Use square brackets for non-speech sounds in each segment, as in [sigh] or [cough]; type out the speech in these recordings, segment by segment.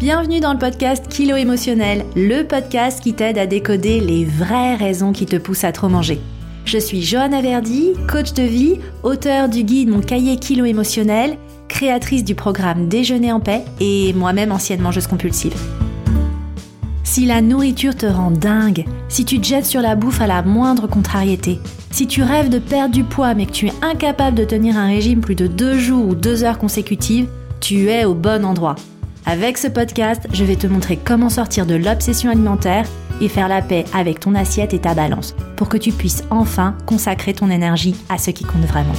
Bienvenue dans le podcast Kilo émotionnel, le podcast qui t'aide à décoder les vraies raisons qui te poussent à trop manger. Je suis Johanna Verdi, coach de vie, auteur du guide Mon cahier Kilo émotionnel, créatrice du programme Déjeuner en paix et moi-même ancienne mangeuse compulsive. Si la nourriture te rend dingue, si tu te jettes sur la bouffe à la moindre contrariété, si tu rêves de perdre du poids mais que tu es incapable de tenir un régime plus de deux jours ou deux heures consécutives, tu es au bon endroit. Avec ce podcast, je vais te montrer comment sortir de l'obsession alimentaire et faire la paix avec ton assiette et ta balance pour que tu puisses enfin consacrer ton énergie à ce qui compte vraiment.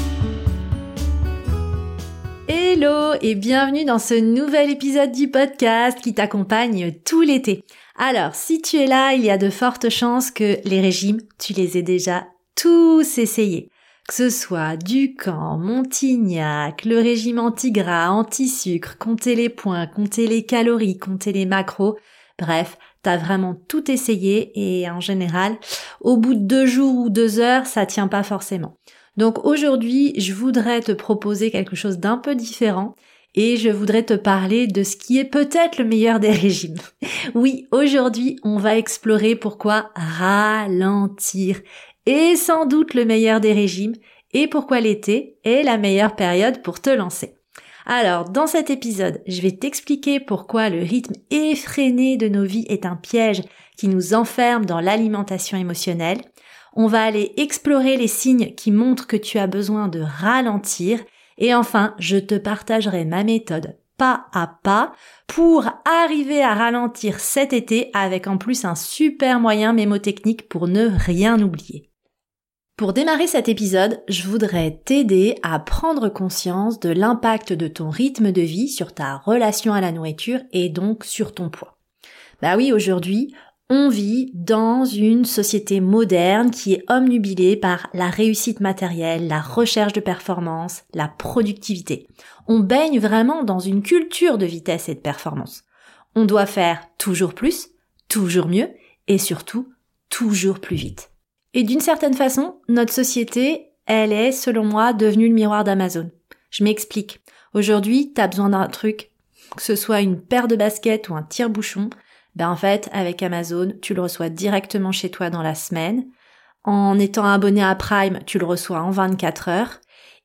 Hello et bienvenue dans ce nouvel épisode du podcast qui t'accompagne tout l'été. Alors, si tu es là, il y a de fortes chances que les régimes, tu les aies déjà tous essayés que ce soit Ducamp, Montignac, le régime anti-gras, anti-sucre, compter les points, compter les calories, compter les macros, bref, t'as vraiment tout essayé et en général, au bout de deux jours ou deux heures, ça tient pas forcément. Donc aujourd'hui, je voudrais te proposer quelque chose d'un peu différent et je voudrais te parler de ce qui est peut-être le meilleur des régimes. [laughs] Oui, aujourd'hui, on va explorer pourquoi ralentir est sans doute le meilleur des régimes et pourquoi l'été est la meilleure période pour te lancer. Alors, dans cet épisode, je vais t'expliquer pourquoi le rythme effréné de nos vies est un piège qui nous enferme dans l'alimentation émotionnelle. On va aller explorer les signes qui montrent que tu as besoin de ralentir. Et enfin, je te partagerai ma méthode pas à pas pour arriver à ralentir cet été avec en plus un super moyen mémotechnique pour ne rien oublier. Pour démarrer cet épisode, je voudrais t'aider à prendre conscience de l'impact de ton rythme de vie sur ta relation à la nourriture et donc sur ton poids. Bah oui, aujourd'hui, on vit dans une société moderne qui est omnubilée par la réussite matérielle, la recherche de performance, la productivité. On baigne vraiment dans une culture de vitesse et de performance. On doit faire toujours plus, toujours mieux et surtout toujours plus vite. Et d'une certaine façon, notre société, elle est, selon moi, devenue le miroir d'Amazon. Je m'explique. Aujourd'hui, t'as besoin d'un truc, que ce soit une paire de baskets ou un tire-bouchon, ben en fait, avec Amazon, tu le reçois directement chez toi dans la semaine. En étant abonné à Prime, tu le reçois en 24 heures.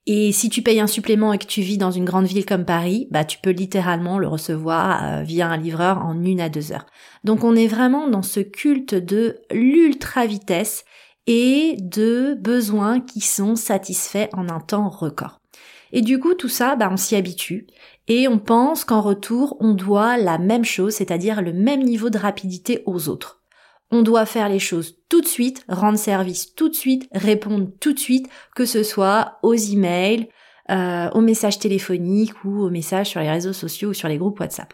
Et si tu payes un supplément et que tu vis dans une grande ville comme Paris, bah tu peux littéralement le recevoir euh, via un livreur en une à deux heures. Donc on est vraiment dans ce culte de l'ultra vitesse et de besoins qui sont satisfaits en un temps record. Et du coup, tout ça, bah, on s'y habitue et on pense qu'en retour, on doit la même chose, c'est-à-dire le même niveau de rapidité aux autres. On doit faire les choses tout de suite, rendre service tout de suite, répondre tout de suite, que ce soit aux emails, euh, aux messages téléphoniques ou aux messages sur les réseaux sociaux ou sur les groupes WhatsApp.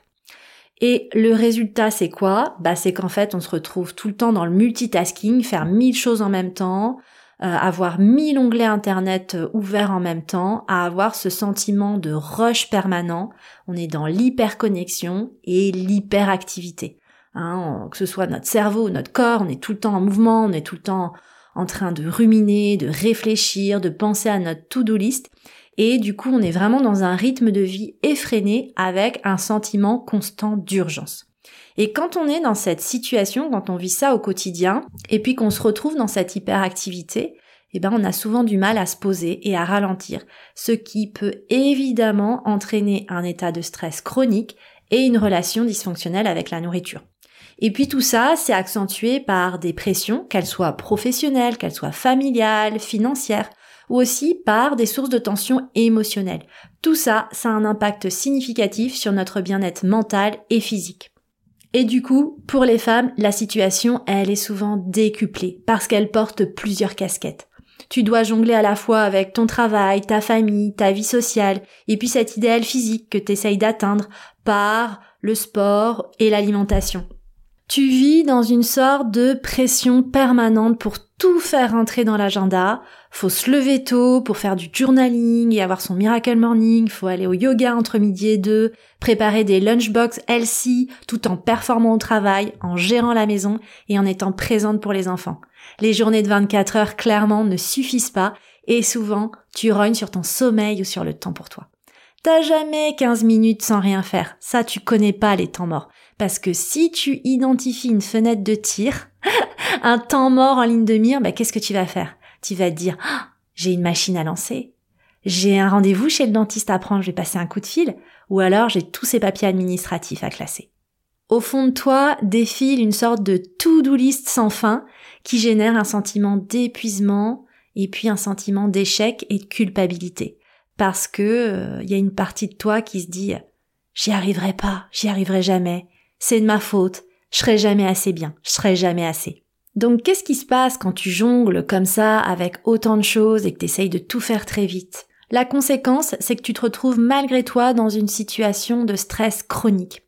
Et le résultat, c'est quoi? Bah, c'est qu'en fait, on se retrouve tout le temps dans le multitasking, faire mille choses en même temps, euh, avoir mille onglets internet euh, ouverts en même temps, à avoir ce sentiment de rush permanent. On est dans l'hyperconnexion et l'hyperactivité. Hein, que ce soit notre cerveau, notre corps, on est tout le temps en mouvement, on est tout le temps en train de ruminer, de réfléchir, de penser à notre to-do list. Et du coup, on est vraiment dans un rythme de vie effréné avec un sentiment constant d'urgence. Et quand on est dans cette situation, quand on vit ça au quotidien, et puis qu'on se retrouve dans cette hyperactivité, eh ben, on a souvent du mal à se poser et à ralentir, ce qui peut évidemment entraîner un état de stress chronique et une relation dysfonctionnelle avec la nourriture. Et puis tout ça, c'est accentué par des pressions, qu'elles soient professionnelles, qu'elles soient familiales, financières, ou aussi par des sources de tension émotionnelle. Tout ça, ça a un impact significatif sur notre bien-être mental et physique. Et du coup, pour les femmes, la situation, elle est souvent décuplée parce qu'elles portent plusieurs casquettes. Tu dois jongler à la fois avec ton travail, ta famille, ta vie sociale, et puis cet idéal physique que tu essayes d'atteindre par le sport et l'alimentation. Tu vis dans une sorte de pression permanente pour tout faire rentrer dans l'agenda. Faut se lever tôt pour faire du journaling et avoir son miracle morning. Faut aller au yoga entre midi et deux, préparer des lunchbox healthy tout en performant au travail, en gérant la maison et en étant présente pour les enfants. Les journées de 24 heures clairement ne suffisent pas et souvent tu rognes sur ton sommeil ou sur le temps pour toi. T'as jamais 15 minutes sans rien faire. Ça, tu connais pas les temps morts. Parce que si tu identifies une fenêtre de tir, [laughs] un temps mort en ligne de mire, bah, qu'est-ce que tu vas faire? Tu vas te dire, ah, j'ai une machine à lancer. J'ai un rendez-vous chez le dentiste à prendre, je vais passer un coup de fil. Ou alors j'ai tous ces papiers administratifs à classer. Au fond de toi défile une sorte de to-do list sans fin qui génère un sentiment d'épuisement et puis un sentiment d'échec et de culpabilité parce que il euh, y a une partie de toi qui se dit j'y arriverai pas, j'y arriverai jamais, c'est de ma faute, je serai jamais assez bien, je serai jamais assez. Donc qu'est-ce qui se passe quand tu jongles comme ça avec autant de choses et que tu essayes de tout faire très vite? La conséquence, c'est que tu te retrouves malgré toi dans une situation de stress chronique.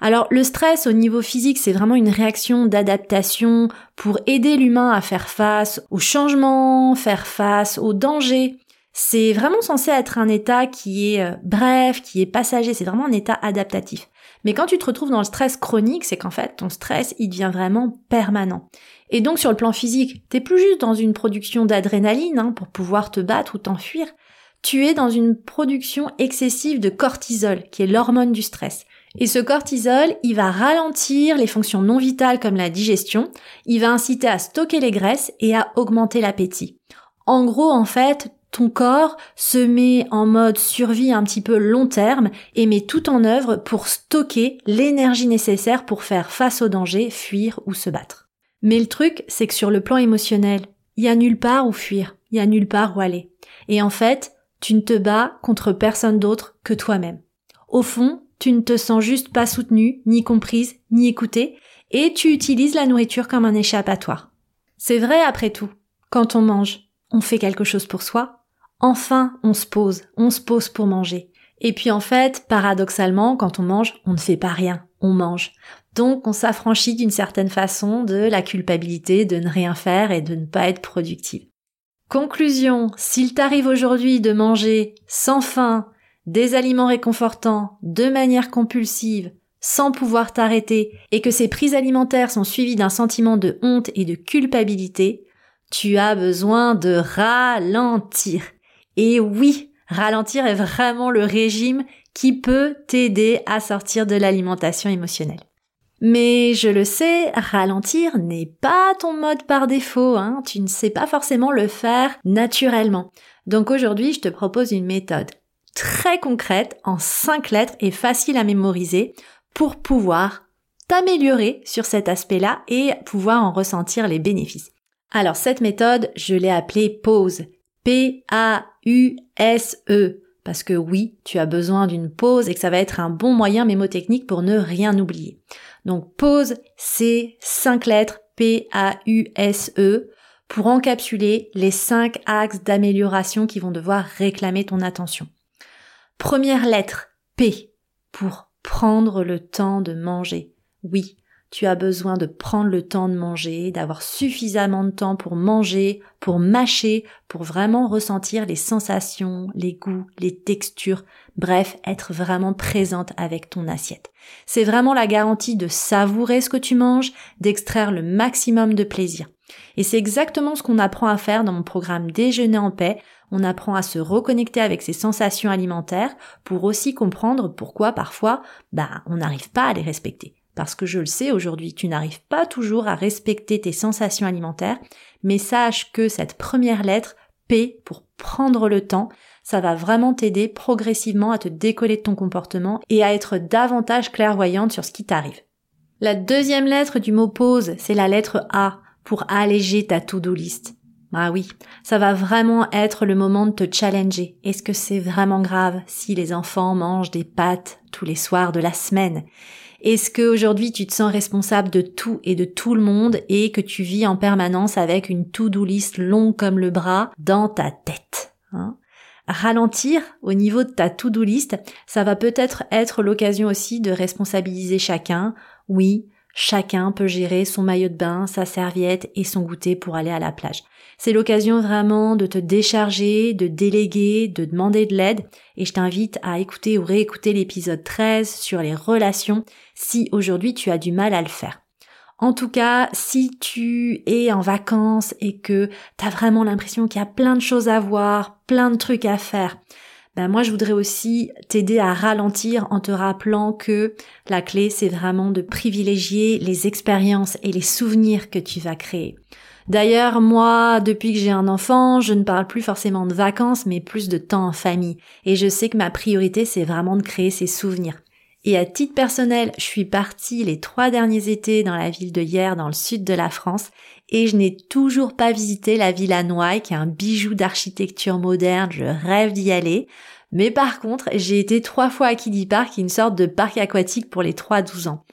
Alors le stress au niveau physique, c'est vraiment une réaction d'adaptation pour aider l'humain à faire face aux changements, faire face aux dangers. C'est vraiment censé être un état qui est euh, bref, qui est passager, c'est vraiment un état adaptatif. Mais quand tu te retrouves dans le stress chronique, c'est qu'en fait, ton stress, il devient vraiment permanent. Et donc, sur le plan physique, t'es plus juste dans une production d'adrénaline hein, pour pouvoir te battre ou t'enfuir. Tu es dans une production excessive de cortisol, qui est l'hormone du stress. Et ce cortisol, il va ralentir les fonctions non vitales comme la digestion, il va inciter à stocker les graisses et à augmenter l'appétit. En gros, en fait, ton corps se met en mode survie un petit peu long terme et met tout en œuvre pour stocker l'énergie nécessaire pour faire face au danger, fuir ou se battre. Mais le truc, c'est que sur le plan émotionnel, il y a nulle part où fuir, il y a nulle part où aller. Et en fait, tu ne te bats contre personne d'autre que toi-même. Au fond, tu ne te sens juste pas soutenue, ni comprise, ni écoutée, et tu utilises la nourriture comme un échappatoire. C'est vrai après tout. Quand on mange, on fait quelque chose pour soi, Enfin, on se pose, on se pose pour manger. Et puis en fait, paradoxalement, quand on mange, on ne fait pas rien, on mange. Donc on s'affranchit d'une certaine façon de la culpabilité de ne rien faire et de ne pas être productive. Conclusion, s'il t'arrive aujourd'hui de manger sans faim, des aliments réconfortants, de manière compulsive, sans pouvoir t'arrêter, et que ces prises alimentaires sont suivies d'un sentiment de honte et de culpabilité, tu as besoin de ralentir. Et oui, ralentir est vraiment le régime qui peut t'aider à sortir de l'alimentation émotionnelle. Mais je le sais, ralentir n'est pas ton mode par défaut, hein. tu ne sais pas forcément le faire naturellement. Donc aujourd'hui, je te propose une méthode très concrète, en cinq lettres et facile à mémoriser pour pouvoir t'améliorer sur cet aspect-là et pouvoir en ressentir les bénéfices. Alors cette méthode, je l'ai appelée pause. P-A-U-S-E. Parce que oui, tu as besoin d'une pause et que ça va être un bon moyen mémotechnique pour ne rien oublier. Donc pause, c'est cinq lettres P-A-U-S-E pour encapsuler les cinq axes d'amélioration qui vont devoir réclamer ton attention. Première lettre, P, pour prendre le temps de manger. Oui, tu as besoin de prendre le temps de manger, d'avoir suffisamment de temps pour manger, pour mâcher, pour vraiment ressentir les sensations, les goûts, les textures, bref, être vraiment présente avec ton assiette. C'est vraiment la garantie de savourer ce que tu manges, d'extraire le maximum de plaisir. Et c'est exactement ce qu'on apprend à faire dans mon programme Déjeuner en paix. On apprend à se reconnecter avec ses sensations alimentaires pour aussi comprendre pourquoi parfois, bah, on n'arrive pas à les respecter. Parce que je le sais aujourd'hui, tu n'arrives pas toujours à respecter tes sensations alimentaires, mais sache que cette première lettre, P, pour prendre le temps, ça va vraiment t'aider progressivement à te décoller de ton comportement et à être davantage clairvoyante sur ce qui t'arrive. La deuxième lettre du mot pause, c'est la lettre A pour alléger ta to-do list. Ah oui, ça va vraiment être le moment de te challenger. Est-ce que c'est vraiment grave si les enfants mangent des pâtes tous les soirs de la semaine? Est-ce qu'aujourd'hui tu te sens responsable de tout et de tout le monde et que tu vis en permanence avec une to-do list longue comme le bras dans ta tête hein? Ralentir au niveau de ta to-do list, ça va peut-être être, l'occasion aussi de responsabiliser chacun. Oui, chacun peut gérer son maillot de bain, sa serviette et son goûter pour aller à la plage. C'est l'occasion vraiment de te décharger, de déléguer, de demander de l'aide et je t'invite à écouter ou réécouter l'épisode 13 sur les relations si aujourd'hui tu as du mal à le faire. En tout cas, si tu es en vacances et que tu as vraiment l'impression qu'il y a plein de choses à voir, plein de trucs à faire, ben moi je voudrais aussi t'aider à ralentir en te rappelant que la clé c'est vraiment de privilégier les expériences et les souvenirs que tu vas créer. D'ailleurs, moi, depuis que j'ai un enfant, je ne parle plus forcément de vacances, mais plus de temps en famille. Et je sais que ma priorité, c'est vraiment de créer ces souvenirs. Et à titre personnel, je suis partie les trois derniers étés dans la ville de Hier, dans le sud de la France, et je n'ai toujours pas visité la Villa Noailles, qui est un bijou d'architecture moderne, je rêve d'y aller. Mais par contre, j'ai été trois fois à Kiddie Park, une sorte de parc aquatique pour les 3-12 ans.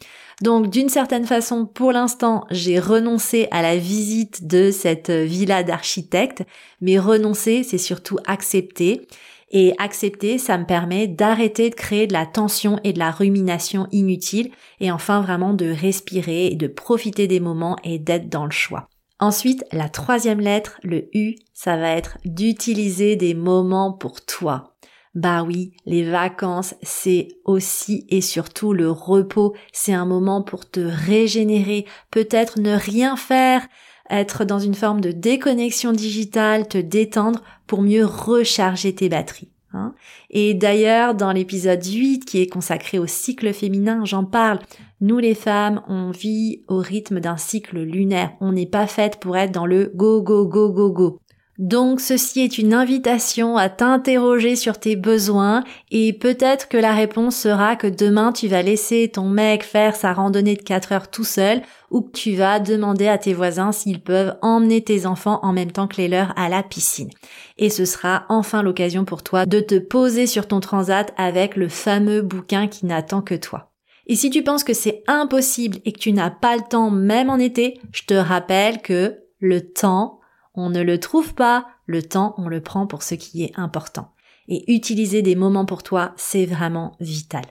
Donc d'une certaine façon, pour l'instant, j'ai renoncé à la visite de cette villa d'architecte, mais renoncer, c'est surtout accepter. Et accepter, ça me permet d'arrêter de créer de la tension et de la rumination inutile et enfin vraiment de respirer et de profiter des moments et d'être dans le choix. Ensuite, la troisième lettre, le U, ça va être d'utiliser des moments pour toi. Bah oui, les vacances, c'est aussi et surtout le repos. C'est un moment pour te régénérer, peut-être ne rien faire, être dans une forme de déconnexion digitale, te détendre pour mieux recharger tes batteries. Hein. Et d'ailleurs, dans l'épisode 8 qui est consacré au cycle féminin, j'en parle. Nous les femmes, on vit au rythme d'un cycle lunaire. On n'est pas faite pour être dans le go go go go go. Donc ceci est une invitation à t'interroger sur tes besoins et peut-être que la réponse sera que demain tu vas laisser ton mec faire sa randonnée de 4 heures tout seul ou que tu vas demander à tes voisins s'ils peuvent emmener tes enfants en même temps que les leurs à la piscine. Et ce sera enfin l'occasion pour toi de te poser sur ton transat avec le fameux bouquin qui n'attend que toi. Et si tu penses que c'est impossible et que tu n'as pas le temps même en été, je te rappelle que le temps on ne le trouve pas, le temps, on le prend pour ce qui est important. Et utiliser des moments pour toi, c'est vraiment vital.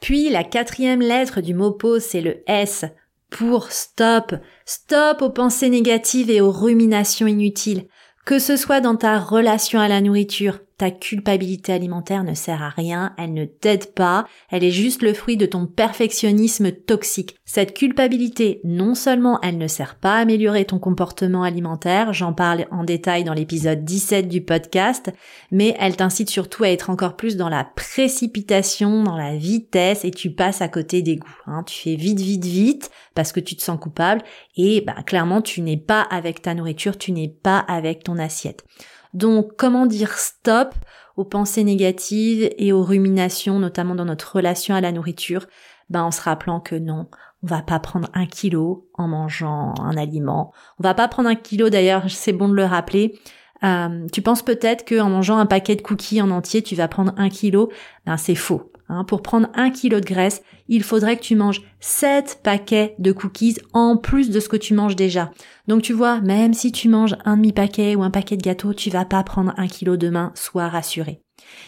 Puis la quatrième lettre du mot pause, c'est le S pour stop. Stop aux pensées négatives et aux ruminations inutiles. Que ce soit dans ta relation à la nourriture, ta culpabilité alimentaire ne sert à rien, elle ne t'aide pas, elle est juste le fruit de ton perfectionnisme toxique. Cette culpabilité, non seulement elle ne sert pas à améliorer ton comportement alimentaire, j'en parle en détail dans l'épisode 17 du podcast, mais elle t'incite surtout à être encore plus dans la précipitation, dans la vitesse, et tu passes à côté des goûts. Hein. Tu fais vite, vite, vite, parce que tu te sens coupable, et bah, clairement tu n'es pas avec ta nourriture, tu n'es pas avec ton assiette. Donc comment dire stop aux pensées négatives et aux ruminations, notamment dans notre relation à la nourriture, ben en se rappelant que non, on va pas prendre un kilo en mangeant un aliment. On va pas prendre un kilo d'ailleurs, c'est bon de le rappeler. Euh, tu penses peut-être qu'en mangeant un paquet de cookies en entier, tu vas prendre un kilo? Ben c'est faux. Hein. Pour prendre un kilo de graisse, il faudrait que tu manges 7 paquets de cookies en plus de ce que tu manges déjà. Donc tu vois, même si tu manges un demi-paquet ou un paquet de gâteaux, tu vas pas prendre un kilo demain, sois rassuré.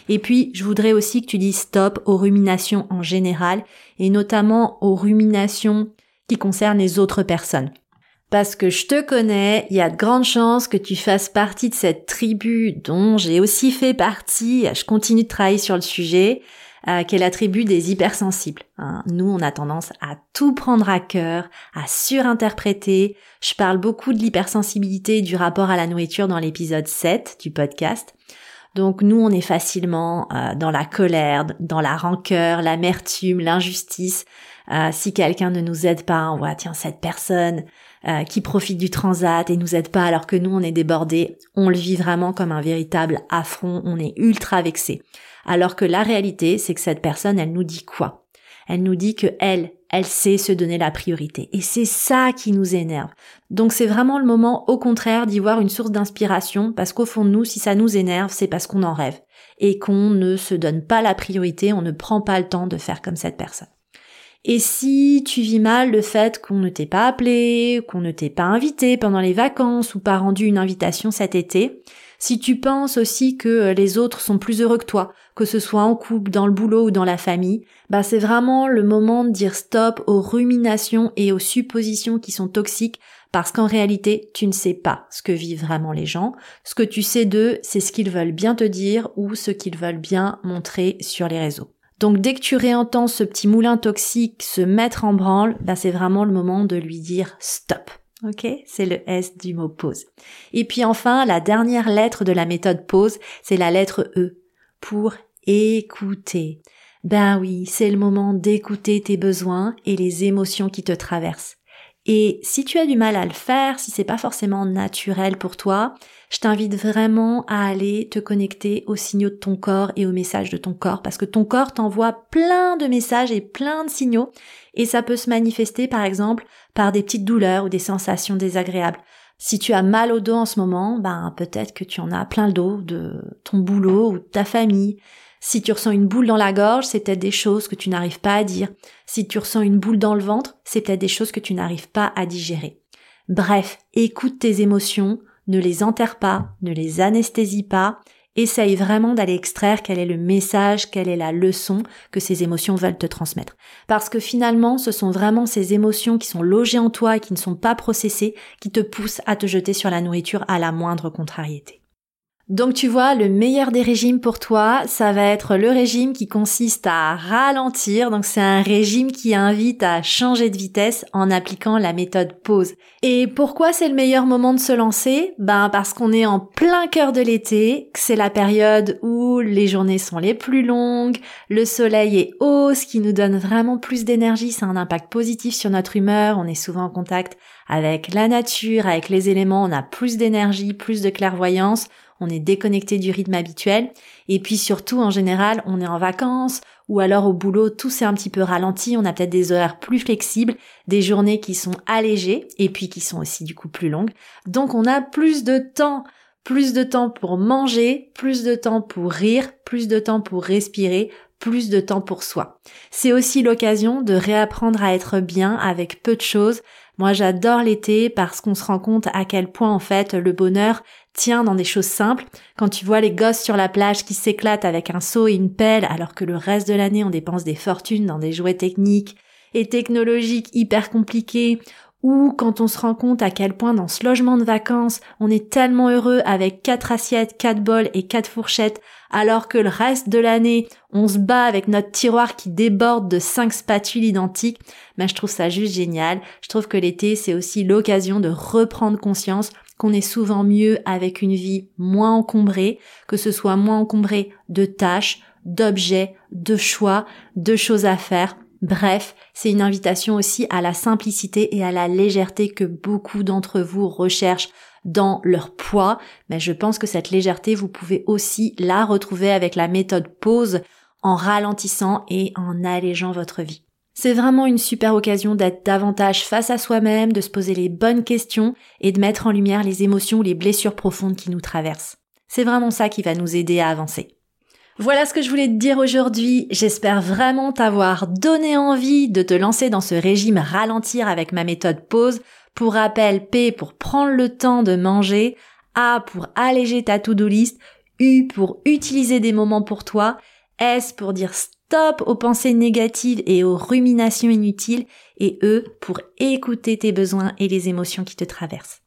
Et puis, je voudrais aussi que tu dises stop aux ruminations en général, et notamment aux ruminations qui concernent les autres personnes. Parce que je te connais, il y a de grandes chances que tu fasses partie de cette tribu dont j'ai aussi fait partie, je continue de travailler sur le sujet, euh, qu'est la tribu des hypersensibles. Hein. Nous, on a tendance à tout prendre à cœur, à surinterpréter. Je parle beaucoup de l'hypersensibilité du rapport à la nourriture dans l'épisode 7 du podcast. Donc nous, on est facilement euh, dans la colère, dans la rancœur, l'amertume, l'injustice. Euh, si quelqu'un ne nous aide pas, on voit, tiens, cette personne euh, qui profite du transat et nous aide pas alors que nous, on est débordés, on le vit vraiment comme un véritable affront, on est ultra vexé. Alors que la réalité, c'est que cette personne, elle nous dit quoi? Elle nous dit que elle, elle sait se donner la priorité. Et c'est ça qui nous énerve. Donc c'est vraiment le moment, au contraire, d'y voir une source d'inspiration, parce qu'au fond de nous, si ça nous énerve, c'est parce qu'on en rêve. Et qu'on ne se donne pas la priorité, on ne prend pas le temps de faire comme cette personne. Et si tu vis mal le fait qu'on ne t'ait pas appelé, qu'on ne t'ait pas invité pendant les vacances ou pas rendu une invitation cet été, si tu penses aussi que euh, les autres sont plus heureux que toi, que ce soit en couple, dans le boulot ou dans la famille, bah c'est vraiment le moment de dire stop aux ruminations et aux suppositions qui sont toxiques parce qu'en réalité, tu ne sais pas ce que vivent vraiment les gens. Ce que tu sais d'eux, c'est ce qu'ils veulent bien te dire ou ce qu'ils veulent bien montrer sur les réseaux. Donc dès que tu réentends ce petit moulin toxique se mettre en branle, bah c'est vraiment le moment de lui dire stop. Ok, c'est le S du mot pause. Et puis enfin, la dernière lettre de la méthode pause, c'est la lettre E pour écouter. Ben oui, c'est le moment d'écouter tes besoins et les émotions qui te traversent. Et si tu as du mal à le faire, si c'est pas forcément naturel pour toi, je t'invite vraiment à aller te connecter aux signaux de ton corps et aux messages de ton corps parce que ton corps t'envoie plein de messages et plein de signaux et ça peut se manifester par exemple par des petites douleurs ou des sensations désagréables. Si tu as mal au dos en ce moment, ben peut-être que tu en as plein le dos de ton boulot ou de ta famille. Si tu ressens une boule dans la gorge, c'est peut-être des choses que tu n'arrives pas à dire. Si tu ressens une boule dans le ventre, c'est peut-être des choses que tu n'arrives pas à digérer. Bref, écoute tes émotions, ne les enterre pas, ne les anesthésie pas, essaye vraiment d'aller extraire quel est le message, quelle est la leçon que ces émotions veulent te transmettre. Parce que finalement, ce sont vraiment ces émotions qui sont logées en toi et qui ne sont pas processées qui te poussent à te jeter sur la nourriture à la moindre contrariété. Donc tu vois, le meilleur des régimes pour toi, ça va être le régime qui consiste à ralentir. Donc c'est un régime qui invite à changer de vitesse en appliquant la méthode pause. Et pourquoi c'est le meilleur moment de se lancer? Ben parce qu'on est en plein cœur de l'été, que c'est la période où les journées sont les plus longues, le soleil est haut, ce qui nous donne vraiment plus d'énergie, a un impact positif sur notre humeur, on est souvent en contact avec la nature, avec les éléments, on a plus d'énergie, plus de clairvoyance on est déconnecté du rythme habituel, et puis surtout en général on est en vacances, ou alors au boulot tout s'est un petit peu ralenti, on a peut-être des horaires plus flexibles, des journées qui sont allégées, et puis qui sont aussi du coup plus longues, donc on a plus de temps plus de temps pour manger, plus de temps pour rire, plus de temps pour respirer, plus de temps pour soi. C'est aussi l'occasion de réapprendre à être bien avec peu de choses. Moi j'adore l'été parce qu'on se rend compte à quel point en fait le bonheur tient dans des choses simples. Quand tu vois les gosses sur la plage qui s'éclatent avec un seau et une pelle alors que le reste de l'année on dépense des fortunes dans des jouets techniques et technologiques hyper compliqués, ou quand on se rend compte à quel point dans ce logement de vacances, on est tellement heureux avec quatre assiettes, quatre bols et quatre fourchettes, alors que le reste de l'année, on se bat avec notre tiroir qui déborde de cinq spatules identiques, ben je trouve ça juste génial. Je trouve que l'été, c'est aussi l'occasion de reprendre conscience qu'on est souvent mieux avec une vie moins encombrée, que ce soit moins encombré de tâches, d'objets, de choix, de choses à faire. Bref, c'est une invitation aussi à la simplicité et à la légèreté que beaucoup d'entre vous recherchent dans leur poids, mais je pense que cette légèreté, vous pouvez aussi la retrouver avec la méthode pause en ralentissant et en allégeant votre vie. C'est vraiment une super occasion d'être davantage face à soi-même, de se poser les bonnes questions et de mettre en lumière les émotions ou les blessures profondes qui nous traversent. C'est vraiment ça qui va nous aider à avancer. Voilà ce que je voulais te dire aujourd'hui. J'espère vraiment t'avoir donné envie de te lancer dans ce régime ralentir avec ma méthode pause. Pour rappel, P pour prendre le temps de manger, A pour alléger ta to-do list, U pour utiliser des moments pour toi, S pour dire stop aux pensées négatives et aux ruminations inutiles, et E pour écouter tes besoins et les émotions qui te traversent.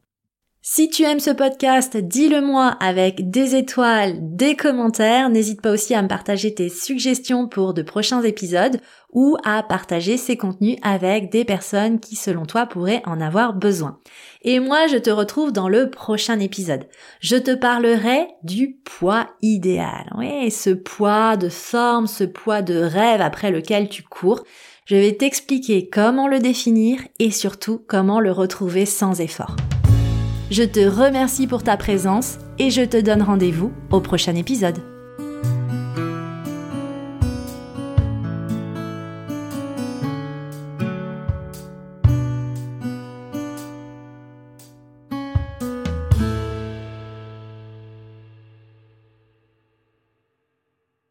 Si tu aimes ce podcast, dis-le moi avec des étoiles, des commentaires. N'hésite pas aussi à me partager tes suggestions pour de prochains épisodes ou à partager ces contenus avec des personnes qui selon toi pourraient en avoir besoin. Et moi, je te retrouve dans le prochain épisode. Je te parlerai du poids idéal. Oui, ce poids de forme, ce poids de rêve après lequel tu cours. Je vais t'expliquer comment le définir et surtout comment le retrouver sans effort. Je te remercie pour ta présence et je te donne rendez-vous au prochain épisode.